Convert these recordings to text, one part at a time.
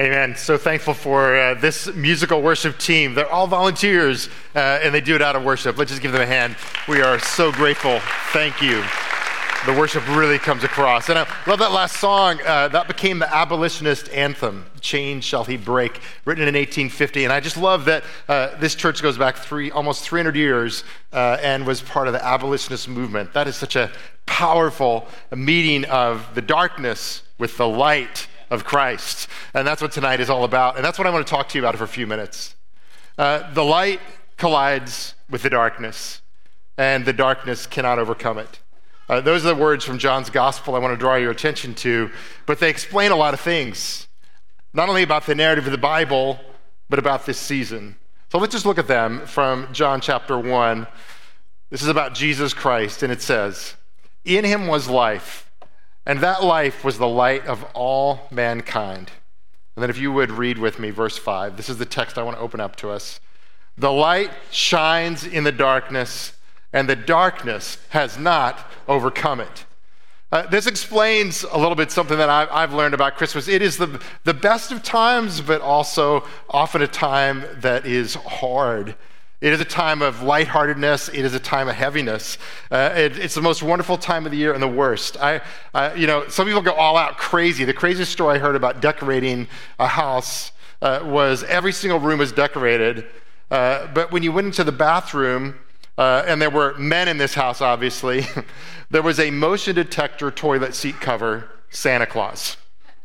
Amen. So thankful for uh, this musical worship team. They're all volunteers uh, and they do it out of worship. Let's just give them a hand. We are so grateful. Thank you. The worship really comes across. And I love that last song. Uh, that became the abolitionist anthem, Chains Shall He Break, written in 1850. And I just love that uh, this church goes back three, almost 300 years uh, and was part of the abolitionist movement. That is such a powerful meeting of the darkness with the light of Christ. And that's what tonight is all about. And that's what I want to talk to you about for a few minutes. Uh, the light collides with the darkness, and the darkness cannot overcome it. Uh, those are the words from John's gospel I want to draw your attention to, but they explain a lot of things, not only about the narrative of the Bible, but about this season. So let's just look at them from John chapter 1. This is about Jesus Christ, and it says, In him was life and that life was the light of all mankind. And then, if you would read with me verse 5, this is the text I want to open up to us. The light shines in the darkness, and the darkness has not overcome it. Uh, this explains a little bit something that I've, I've, learned about Christmas. It is the, the best of times, but also often a time that is hard. It is a time of lightheartedness. It is a time of heaviness. Uh, it, it's the most wonderful time of the year and the worst. I, you know, some people go all out crazy. The craziest story I heard about decorating a house uh, was every single room was decorated, uh, but when you went into the bathroom, uh, and there were men in this house, obviously, there was a motion detector toilet seat cover, Santa Claus.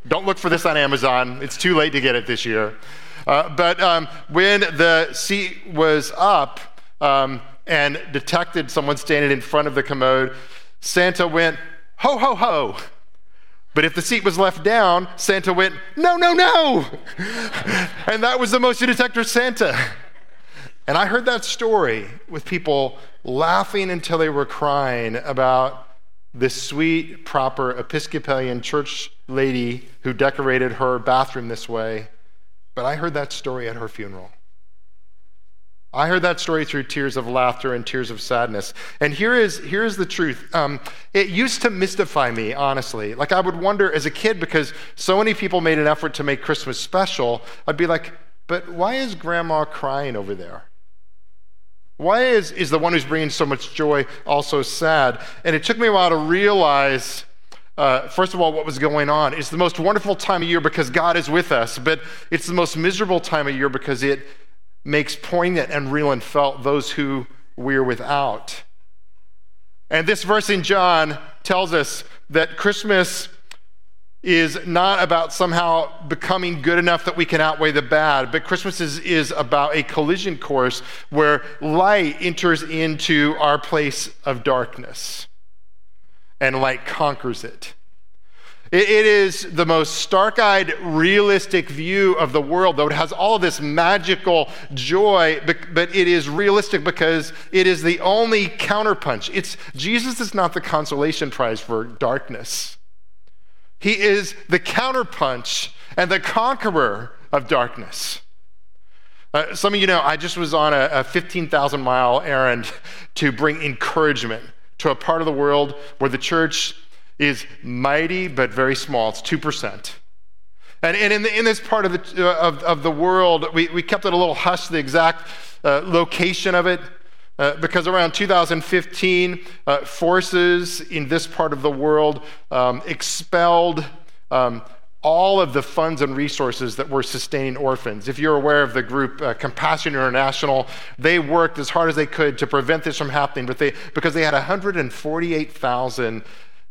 Don't look for this on Amazon. It's too late to get it this year. Uh, but um, when the seat was up um, and detected someone standing in front of the commode, Santa went, ho, ho, ho. But if the seat was left down, Santa went, no, no, no. and that was the motion detector Santa. And I heard that story with people laughing until they were crying about this sweet, proper Episcopalian church lady who decorated her bathroom this way but I heard that story at her funeral. I heard that story through tears of laughter and tears of sadness. And here is, here is the truth. Um, it used to mystify me, honestly. Like, I would wonder as a kid, because so many people made an effort to make Christmas special, I'd be like, but why is grandma crying over there? Why is, is the one who's bringing so much joy also sad? And it took me a while to realize uh, first of all, what was going on. It's the most wonderful time of year because God is with us, but it's the most miserable time of year because it makes poignant and real and felt those who we're without. And this verse in John tells us that Christmas is not about somehow becoming good enough that we can outweigh the bad, but Christmas is, is about a collision course where light enters into our place of darkness and light conquers it. It is the most stark eyed, realistic view of the world, though it has all this magical joy, but it is realistic because it is the only counterpunch. It's, Jesus is not the consolation prize for darkness, He is the counterpunch and the conqueror of darkness. Uh, some of you know, I just was on a, a 15,000 mile errand to bring encouragement to a part of the world where the church is mighty but very small. It's 2%. And, in, the, in this part of the, uh, of, of the world, we, we kept it a little hush, the exact uh, location of it, uh, because around 2015, uh, forces in this part of the world um, expelled um, all of the funds and resources that were sustaining orphans. If you're aware of the group uh, Compassion International, they worked as hard as they could to prevent this from happening, but they, because they had 148,000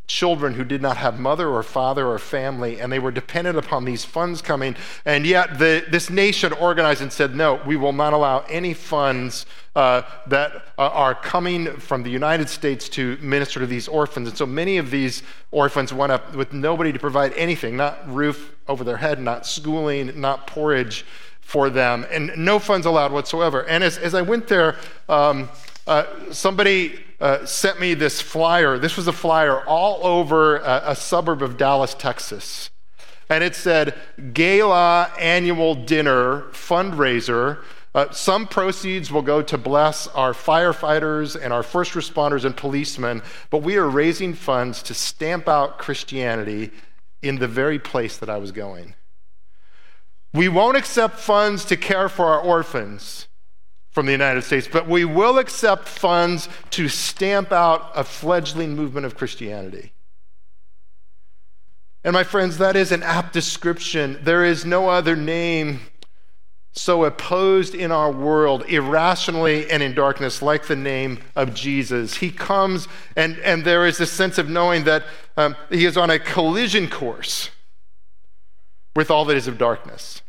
children who did not have mother or father or family, and they were dependent upon these funds coming. And yet, the, this nation organized and said, no, we will not allow any funds uh, that uh, are coming from the United States to minister to these orphans. And so many of these orphans went up with nobody to provide anything not roof over their head, not schooling, not porridge for them, and no funds allowed whatsoever. And as, as I went there, um, uh, somebody uh, sent me this flyer. This was a flyer all over a, a suburb of Dallas, Texas. And it said, Gala Annual Dinner Fundraiser. Uh, some proceeds will go to bless our firefighters and our first responders and policemen, but we are raising funds to stamp out Christianity in the very place that I was going. We won't accept funds to care for our orphans from the United States, but we will accept funds to stamp out a fledgling movement of Christianity. And my friends, that is an apt description. There is no other name so opposed in our world, irrationally and in darkness, like the name of Jesus. He comes, and, and there is this sense of knowing that um, he is on a collision course with all that is of darkness.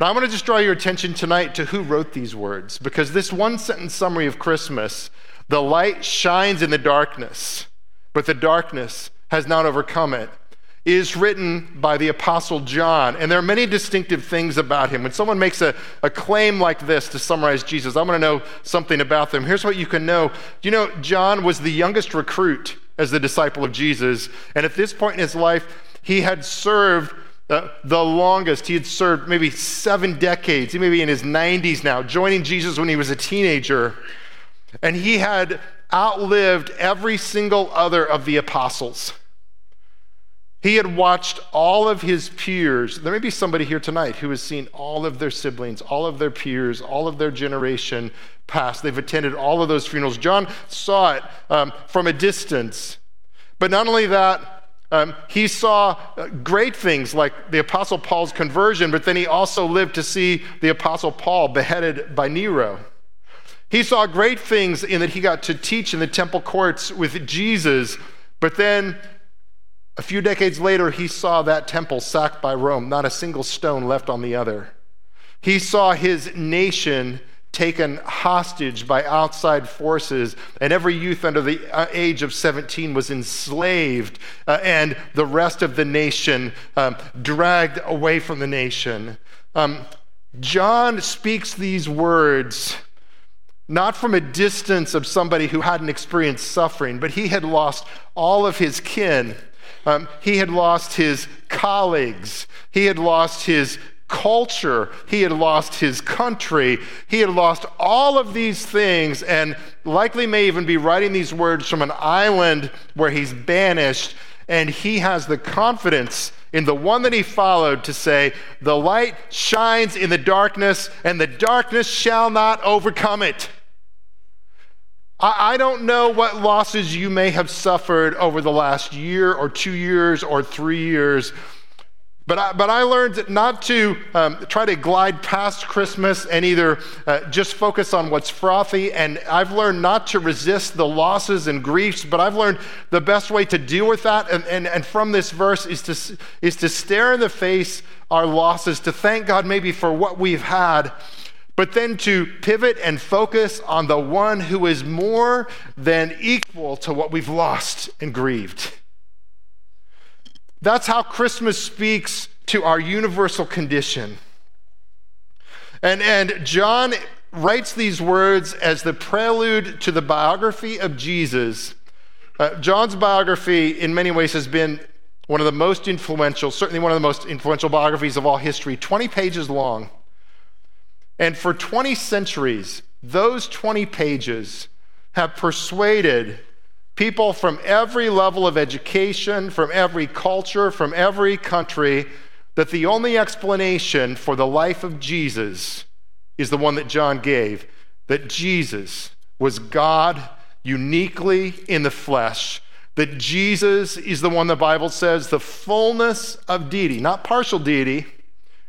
Now, I want to just draw your attention tonight to who wrote these words, because this one sentence summary of Christmas the light shines in the darkness, but the darkness has not overcome it is written by the Apostle John. And there are many distinctive things about him. When someone makes a, a claim like this to summarize Jesus, I want to know something about them. Here's what you can know. You know, John was the youngest recruit as the disciple of Jesus. And at this point in his life, he had served uh, the longest. He had served maybe seven decades. He may be in his 90s now, joining Jesus when he was a teenager. And he had outlived every single other of the apostles. He had watched all of his peers. There may be somebody here tonight who has seen all of their siblings, all of their peers, all of their generation pass. They've attended all of those funerals. John saw it um, from a distance. But not only that, um, he saw uh, great things like the Apostle Paul's conversion, but then he also lived to see the Apostle Paul beheaded by Nero. He saw great things in that he got to teach in the temple courts with Jesus, but then a few decades later, he saw that temple sacked by Rome, not a single stone left on the other. He saw his nation taken hostage by outside forces, and every youth under the uh, age of 17 was enslaved, uh, and the rest of the nation um, dragged away from the nation. Um, John speaks these words not from a distance of somebody who hadn't experienced suffering, but he had lost all of his kin. Um, he had lost his colleagues. He had lost his culture. He had lost his country. He had lost all of these things and likely may even be writing these words from an island where he's banished. And he has the confidence in the one that he followed to say, The light shines in the darkness, and the darkness shall not overcome it. I don't know what losses you may have suffered over the last year or two years or three years, but I, but I learned not to um, try to glide past Christmas and either uh, just focus on what's frothy. And I've learned not to resist the losses and griefs, but I've learned the best way to deal with that. And, and, and from this verse is to, is to stare in the face our losses, to thank God maybe for what we've had but then to pivot and focus on the one who is more than equal to what we've lost and grieved. That's how Christmas speaks to our universal condition. And, and John writes these words as the prelude to the biography of Jesus. Uh, John's biography, in many ways, has been one of the most influential, certainly one of the most influential biographies of all history, 20 pages long. And for 20 centuries, those 20 pages have persuaded people from every level of education, from every culture, from every country, that the only explanation for the life of Jesus is the one that John gave that Jesus was God uniquely in the flesh, that Jesus is the one the Bible says the fullness of deity, not partial deity,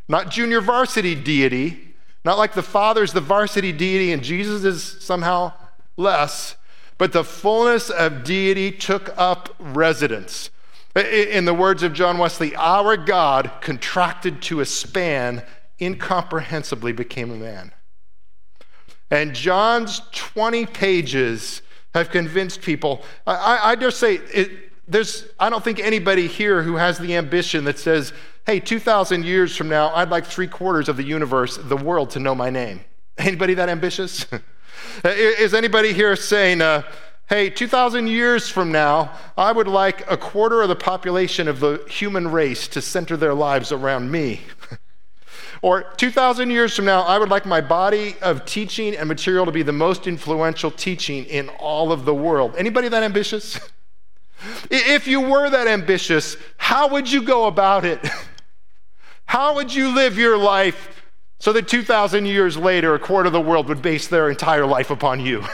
not junior varsity deity not like the Father's the varsity deity and Jesus is somehow less, but the fullness of deity took up residence. In the words of John Wesley, our God contracted to a span, incomprehensibly became a man. And John's 20 pages have convinced people. I, I dare say, it, there's, I don't think anybody here who has the ambition that says, hey, 2,000 years from now, I'd like three quarters of the universe, the world, to know my name. Anybody that ambitious? Is anybody here saying, uh, hey, 2,000 years from now, I would like a quarter of the population of the human race to center their lives around me? or 2,000 years from now, I would like my body of teaching and material to be the most influential teaching in all of the world. Anybody that ambitious? If you were that ambitious, how would you go about it? How would you live your life so that 2,000 years later, a quarter of the world would base their entire life upon you?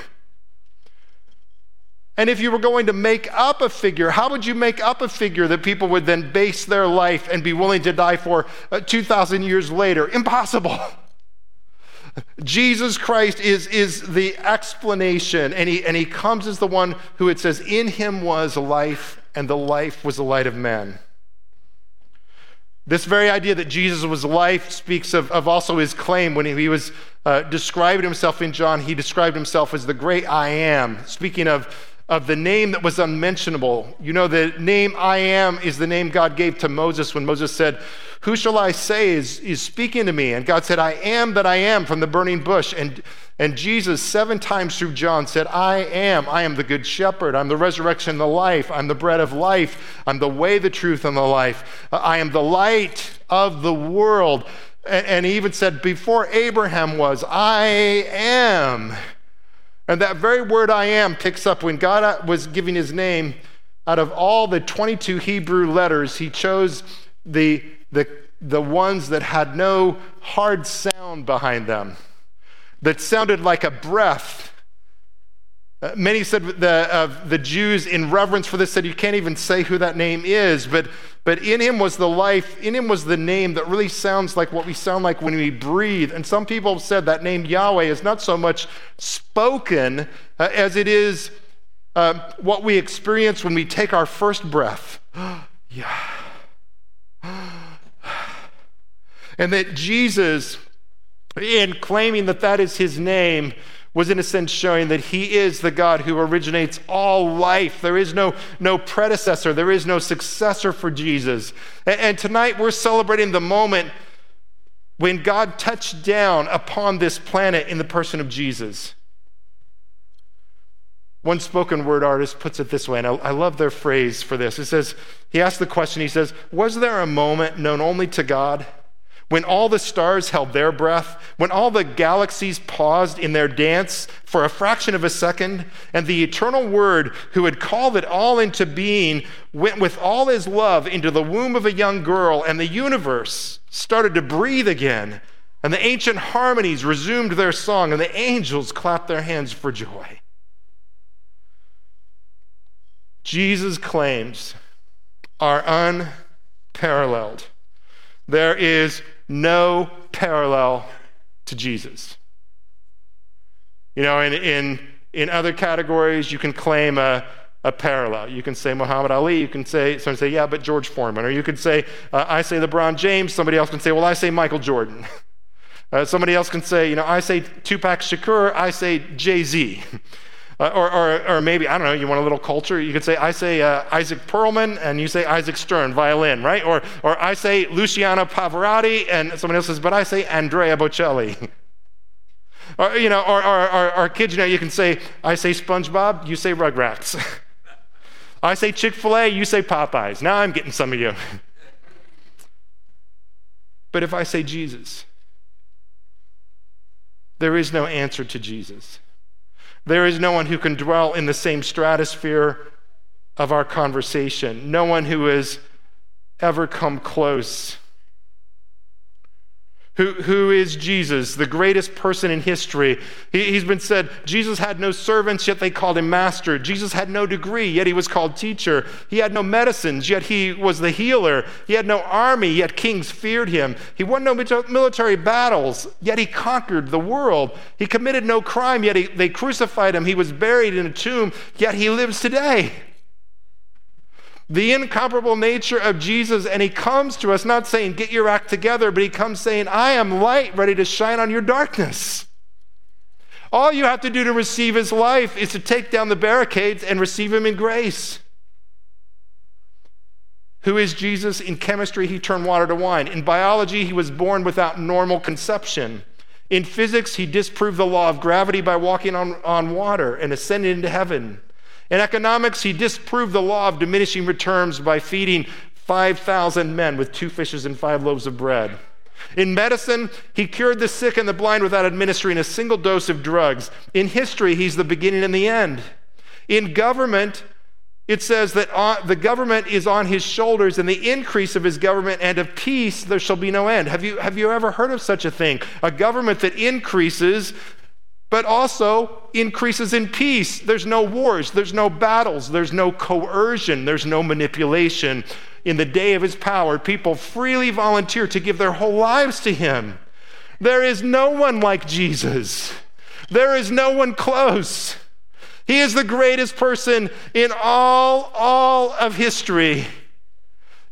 And if you were going to make up a figure, how would you make up a figure that people would then base their life and be willing to die for uh, 2,000 years later? Impossible. Jesus Christ is, is the explanation, and he, and he comes as the one who it says, In him was life, and the life was the light of men. This very idea that Jesus was life speaks of, of also his claim when he was uh, describing himself in John. He described himself as the great I am, speaking of of the name that was unmentionable. You know, the name I am is the name God gave to Moses when Moses said, Who shall I say is, is speaking to me? And God said, I am that I am from the burning bush. And, and Jesus, seven times through John, said, I am. I am the good shepherd. I'm the resurrection and the life. I'm the bread of life. I'm the way, the truth, and the life. I am the light of the world. And, and he even said, Before Abraham was, I am. And that very word I am picks up when God uh, was giving his name, out of all the 22 Hebrew letters, he chose the, the, the ones that had no hard sound behind them, that sounded like a breath uh, many said the, uh, the Jews, in reverence for this, said you can't even say who that name is, but, but in him was the life, in him was the name that really sounds like what we sound like when we breathe. And some people have said that name Yahweh is not so much spoken uh, as it is uh, what we experience when we take our first breath. yeah. And that Jesus, in claiming that that is his name, was in a sense showing that he is the God who originates all life. There is no, no predecessor, there is no successor for Jesus. And, and tonight we're celebrating the moment when God touched down upon this planet in the person of Jesus. One spoken word artist puts it this way, and I, I, love their phrase for this. It says, he asked the question, he says, Was there a moment known only to God when all the stars held their breath, when all the galaxies paused in their dance for a fraction of a second, and the eternal Word, who had called it all into being, went with all his love into the womb of a young girl, and the universe started to breathe again, and the ancient harmonies resumed their song, and the angels clapped their hands for joy. Jesus' claims are unparalleled. There is no parallel to Jesus. You know, in, in, in other categories, you can claim a, a parallel. You can say Muhammad Ali. You can say, someone say, yeah, but George Foreman. Or you could say, uh, I say LeBron James. Somebody else can say, well, I say Michael Jordan. Uh, somebody else can say, you know, I say Tupac Shakur. I say Jay Z. Uh, or, or, or, maybe, I don't know, you want a little culture? You could say, I say uh, Isaac Perlman, and you say Isaac Stern, violin, right? Or, or I say Luciano Pavarotti, and someone else says, but I say Andrea Bocelli. or, you know, or, or, or, or kids, you know, you can say, I say SpongeBob, you say Rugrats. I say Chick fil A, you say Popeyes. Now I'm getting some of you. but if I say Jesus, there is no answer to Jesus. There is no one who can dwell in the same stratosphere of our conversation, no one who has ever come close. Who, who is Jesus, the greatest person in history? He, has been said, Jesus had no servants, yet they called him master. Jesus had no degree, yet he was called teacher. He had no medicines, yet he was the healer. He had no army, yet kings feared him. He won no military battles, yet he conquered the world. He committed no crime, yet he, they crucified him. He was buried in a tomb, yet he lives today the incomparable nature of Jesus, and he comes to us not saying, Get your act together, but he comes saying, I am light ready to shine on your darkness. All you have to do to receive his life is to take down the barricades and receive him in grace. Who is Jesus? In chemistry, he turned water to wine. In biology, he was born without normal conception. In physics, he disproved the law of gravity by walking on, on water and ascending into heaven. In economics, he disproved the law of diminishing returns by feeding 5,000 men with two fishes and five loaves of bread. In medicine, he cured the sick and the blind without administering a single dose of drugs. In history, he's the beginning and the end. In government, it says that uh, the government is on his shoulders and the increase of his government and of peace there shall be no end. Have you, have you ever heard of such a thing? A government that increases but also increases in peace. There's no wars, there's no battles, there's no coercion, there's no manipulation. In the day of his power, people freely volunteer to give their whole lives to him. There is no one like Jesus. There is no one close. He is the greatest person in all, all of history.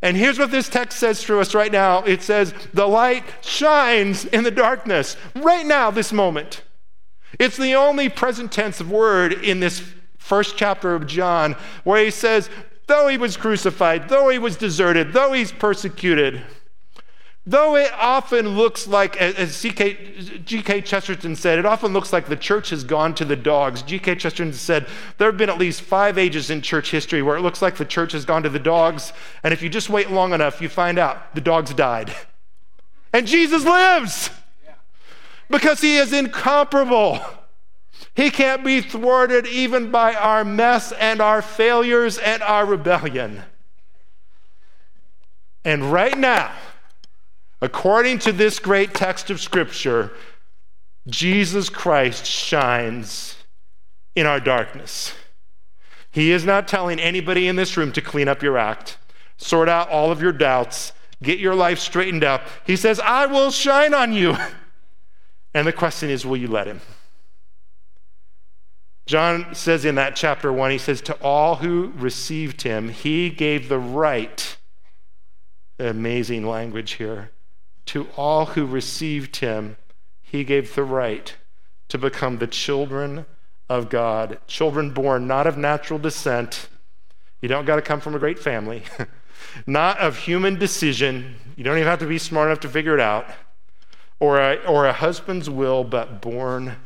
And here's what this text says to us right now it says, The light shines in the darkness, right now, this moment. It's the only present tense word in this first chapter of John where he says, Though he was crucified, though he was deserted, though he's persecuted, Though it often looks like, as G.K. Chesterton said, it often looks like the church has gone to the dogs. G.K. Chesterton said there have been at least five ages in church history where it looks like the church has gone to the dogs. And if you just wait long enough, you find out the dogs died. And Jesus lives because he is incomparable. He can't be thwarted even by our mess and our failures and our rebellion. And right now, According to this great text of Scripture, Jesus Christ shines in our darkness. He is not telling anybody in this room to clean up your act, sort out all of your doubts, get your life straightened up. He says, I will shine on you. And the question is, will you let him? John says in that chapter 1, he says, To all who received him, he gave the right. Amazing language here to all who received him, he gave the right to become the children of God. Children born not of natural descent. You don't got to come from a great family. not of human decision. You don't even have to be smart enough to figure it out. Or a, or a husband's will, but born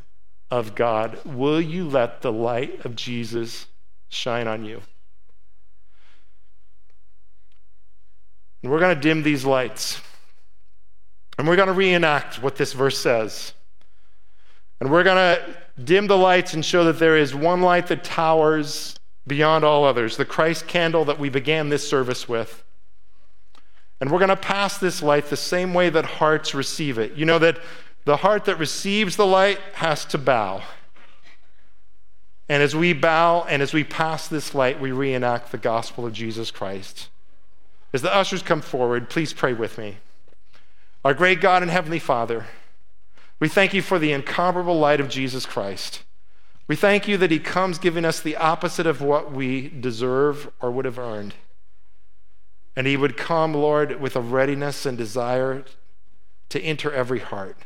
of God. Will you let the light of Jesus shine on you? And we're going to dim these lights. And we're going to reenact what this verse says. And we're going to dim the lights and show that there is one light that towers beyond all others, the Christ candle that we began this service with. And we're going to pass this light the same way that hearts receive it. You know that the heart that receives the light has to bow. And as we bow and as we pass this light, we reenact the gospel of Jesus Christ. As the ushers come forward, please pray with me. Our great God and Heavenly Father, we thank you for the incomparable light of Jesus Christ. We thank you that He comes giving us the opposite of what we deserve or would have earned. And He would come, Lord, with a readiness and desire to enter every heart.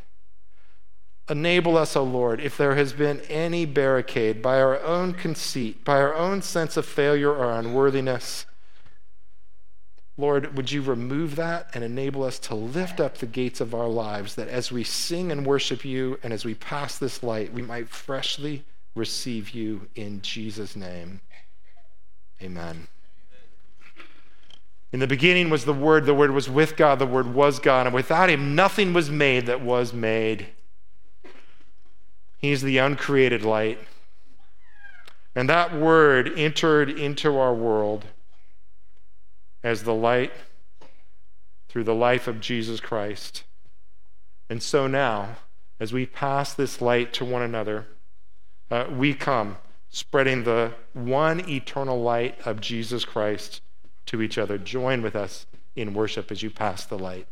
Enable us, O oh Lord, if there has been any barricade by our own conceit, by our own sense of failure or unworthiness Lord, would you remove that and enable us to lift up the gates of our lives that as we sing and worship you and as we pass this light, we might freshly receive you in Jesus' name. Amen. In the beginning was the Word, the Word was with God, the Word was God, and without Him nothing was made that was made. He's the uncreated light. And that Word entered into our world as the light through the life of Jesus Christ. And so now, as we pass this light to one another, uh, we come spreading the one eternal light of Jesus Christ to each other. Join with us in worship as you pass the light.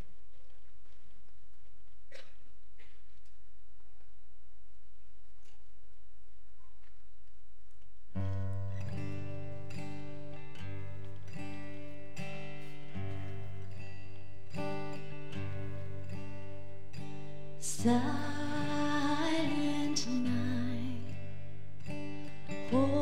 Silent night, holy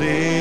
Hallelujah.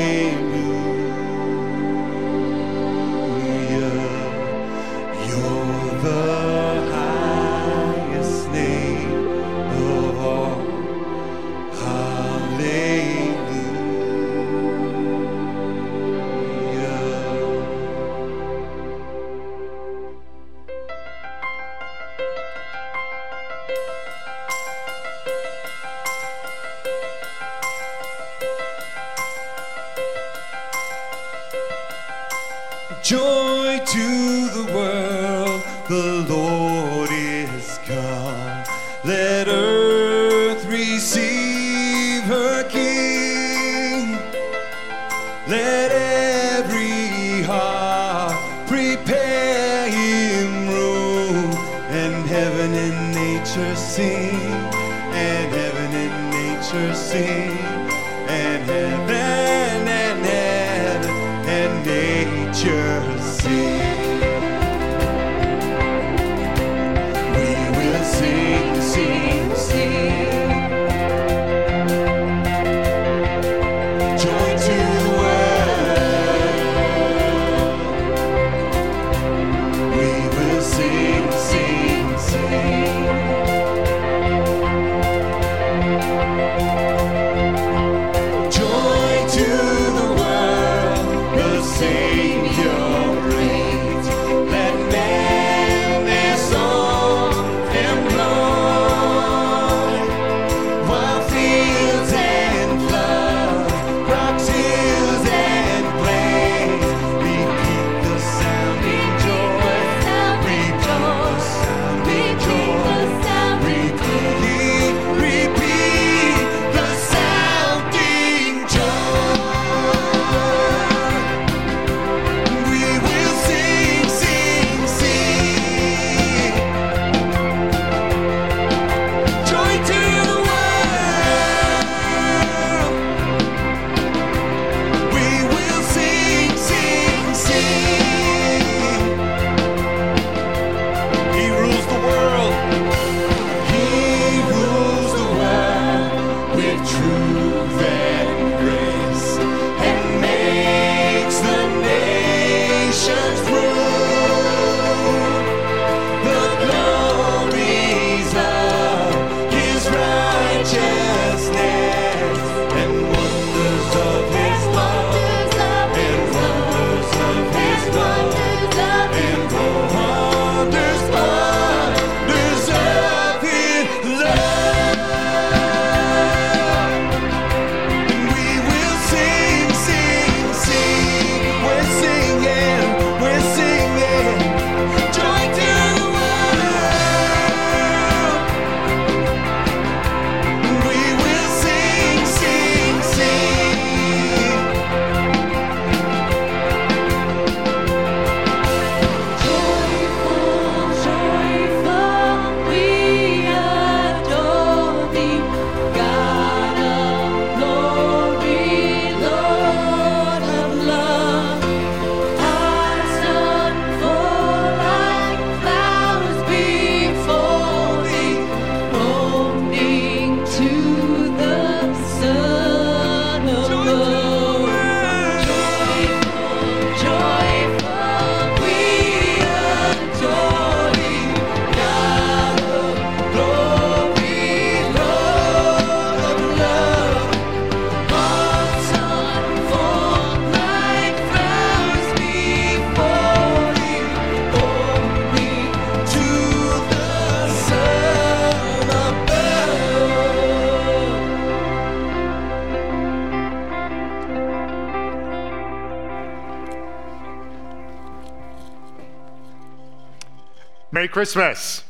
Merry Christmas.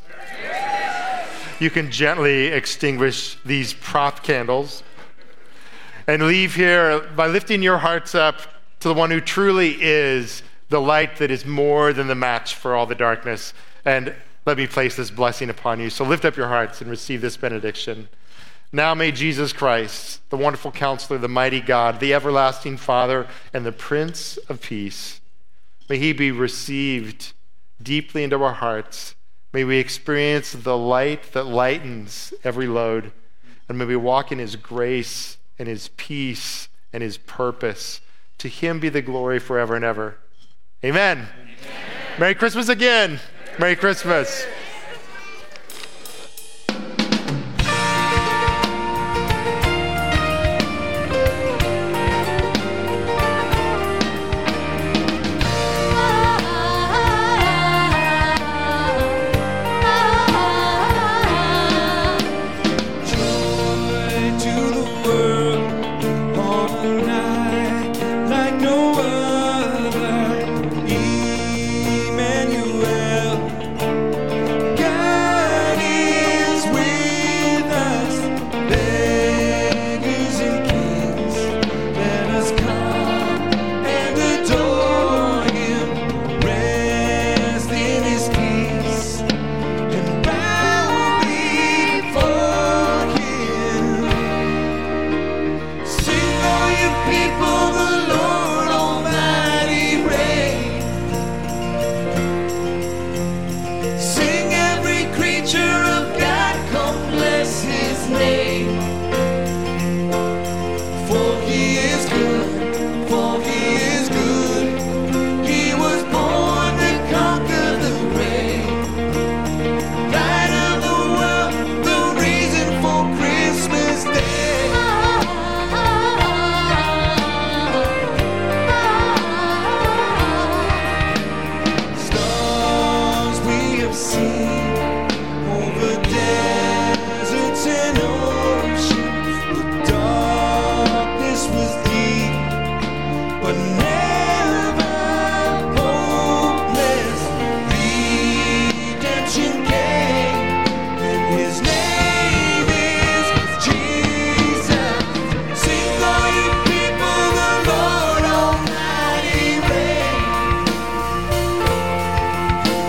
You can gently extinguish these prop candles and leave here by lifting your hearts up to the one who truly is the light that is more than the match for all the darkness. And let me place this blessing upon you. So lift up your hearts and receive this benediction. Now may Jesus Christ, the wonderful counselor, the mighty God, the everlasting Father, and the Prince of Peace, may he be received deeply into our hearts. May we experience the light that lightens every load. And may we walk in his grace and his peace and his purpose. To him be the glory forever and ever. Amen. Merry Christmas again. Merry Christmas.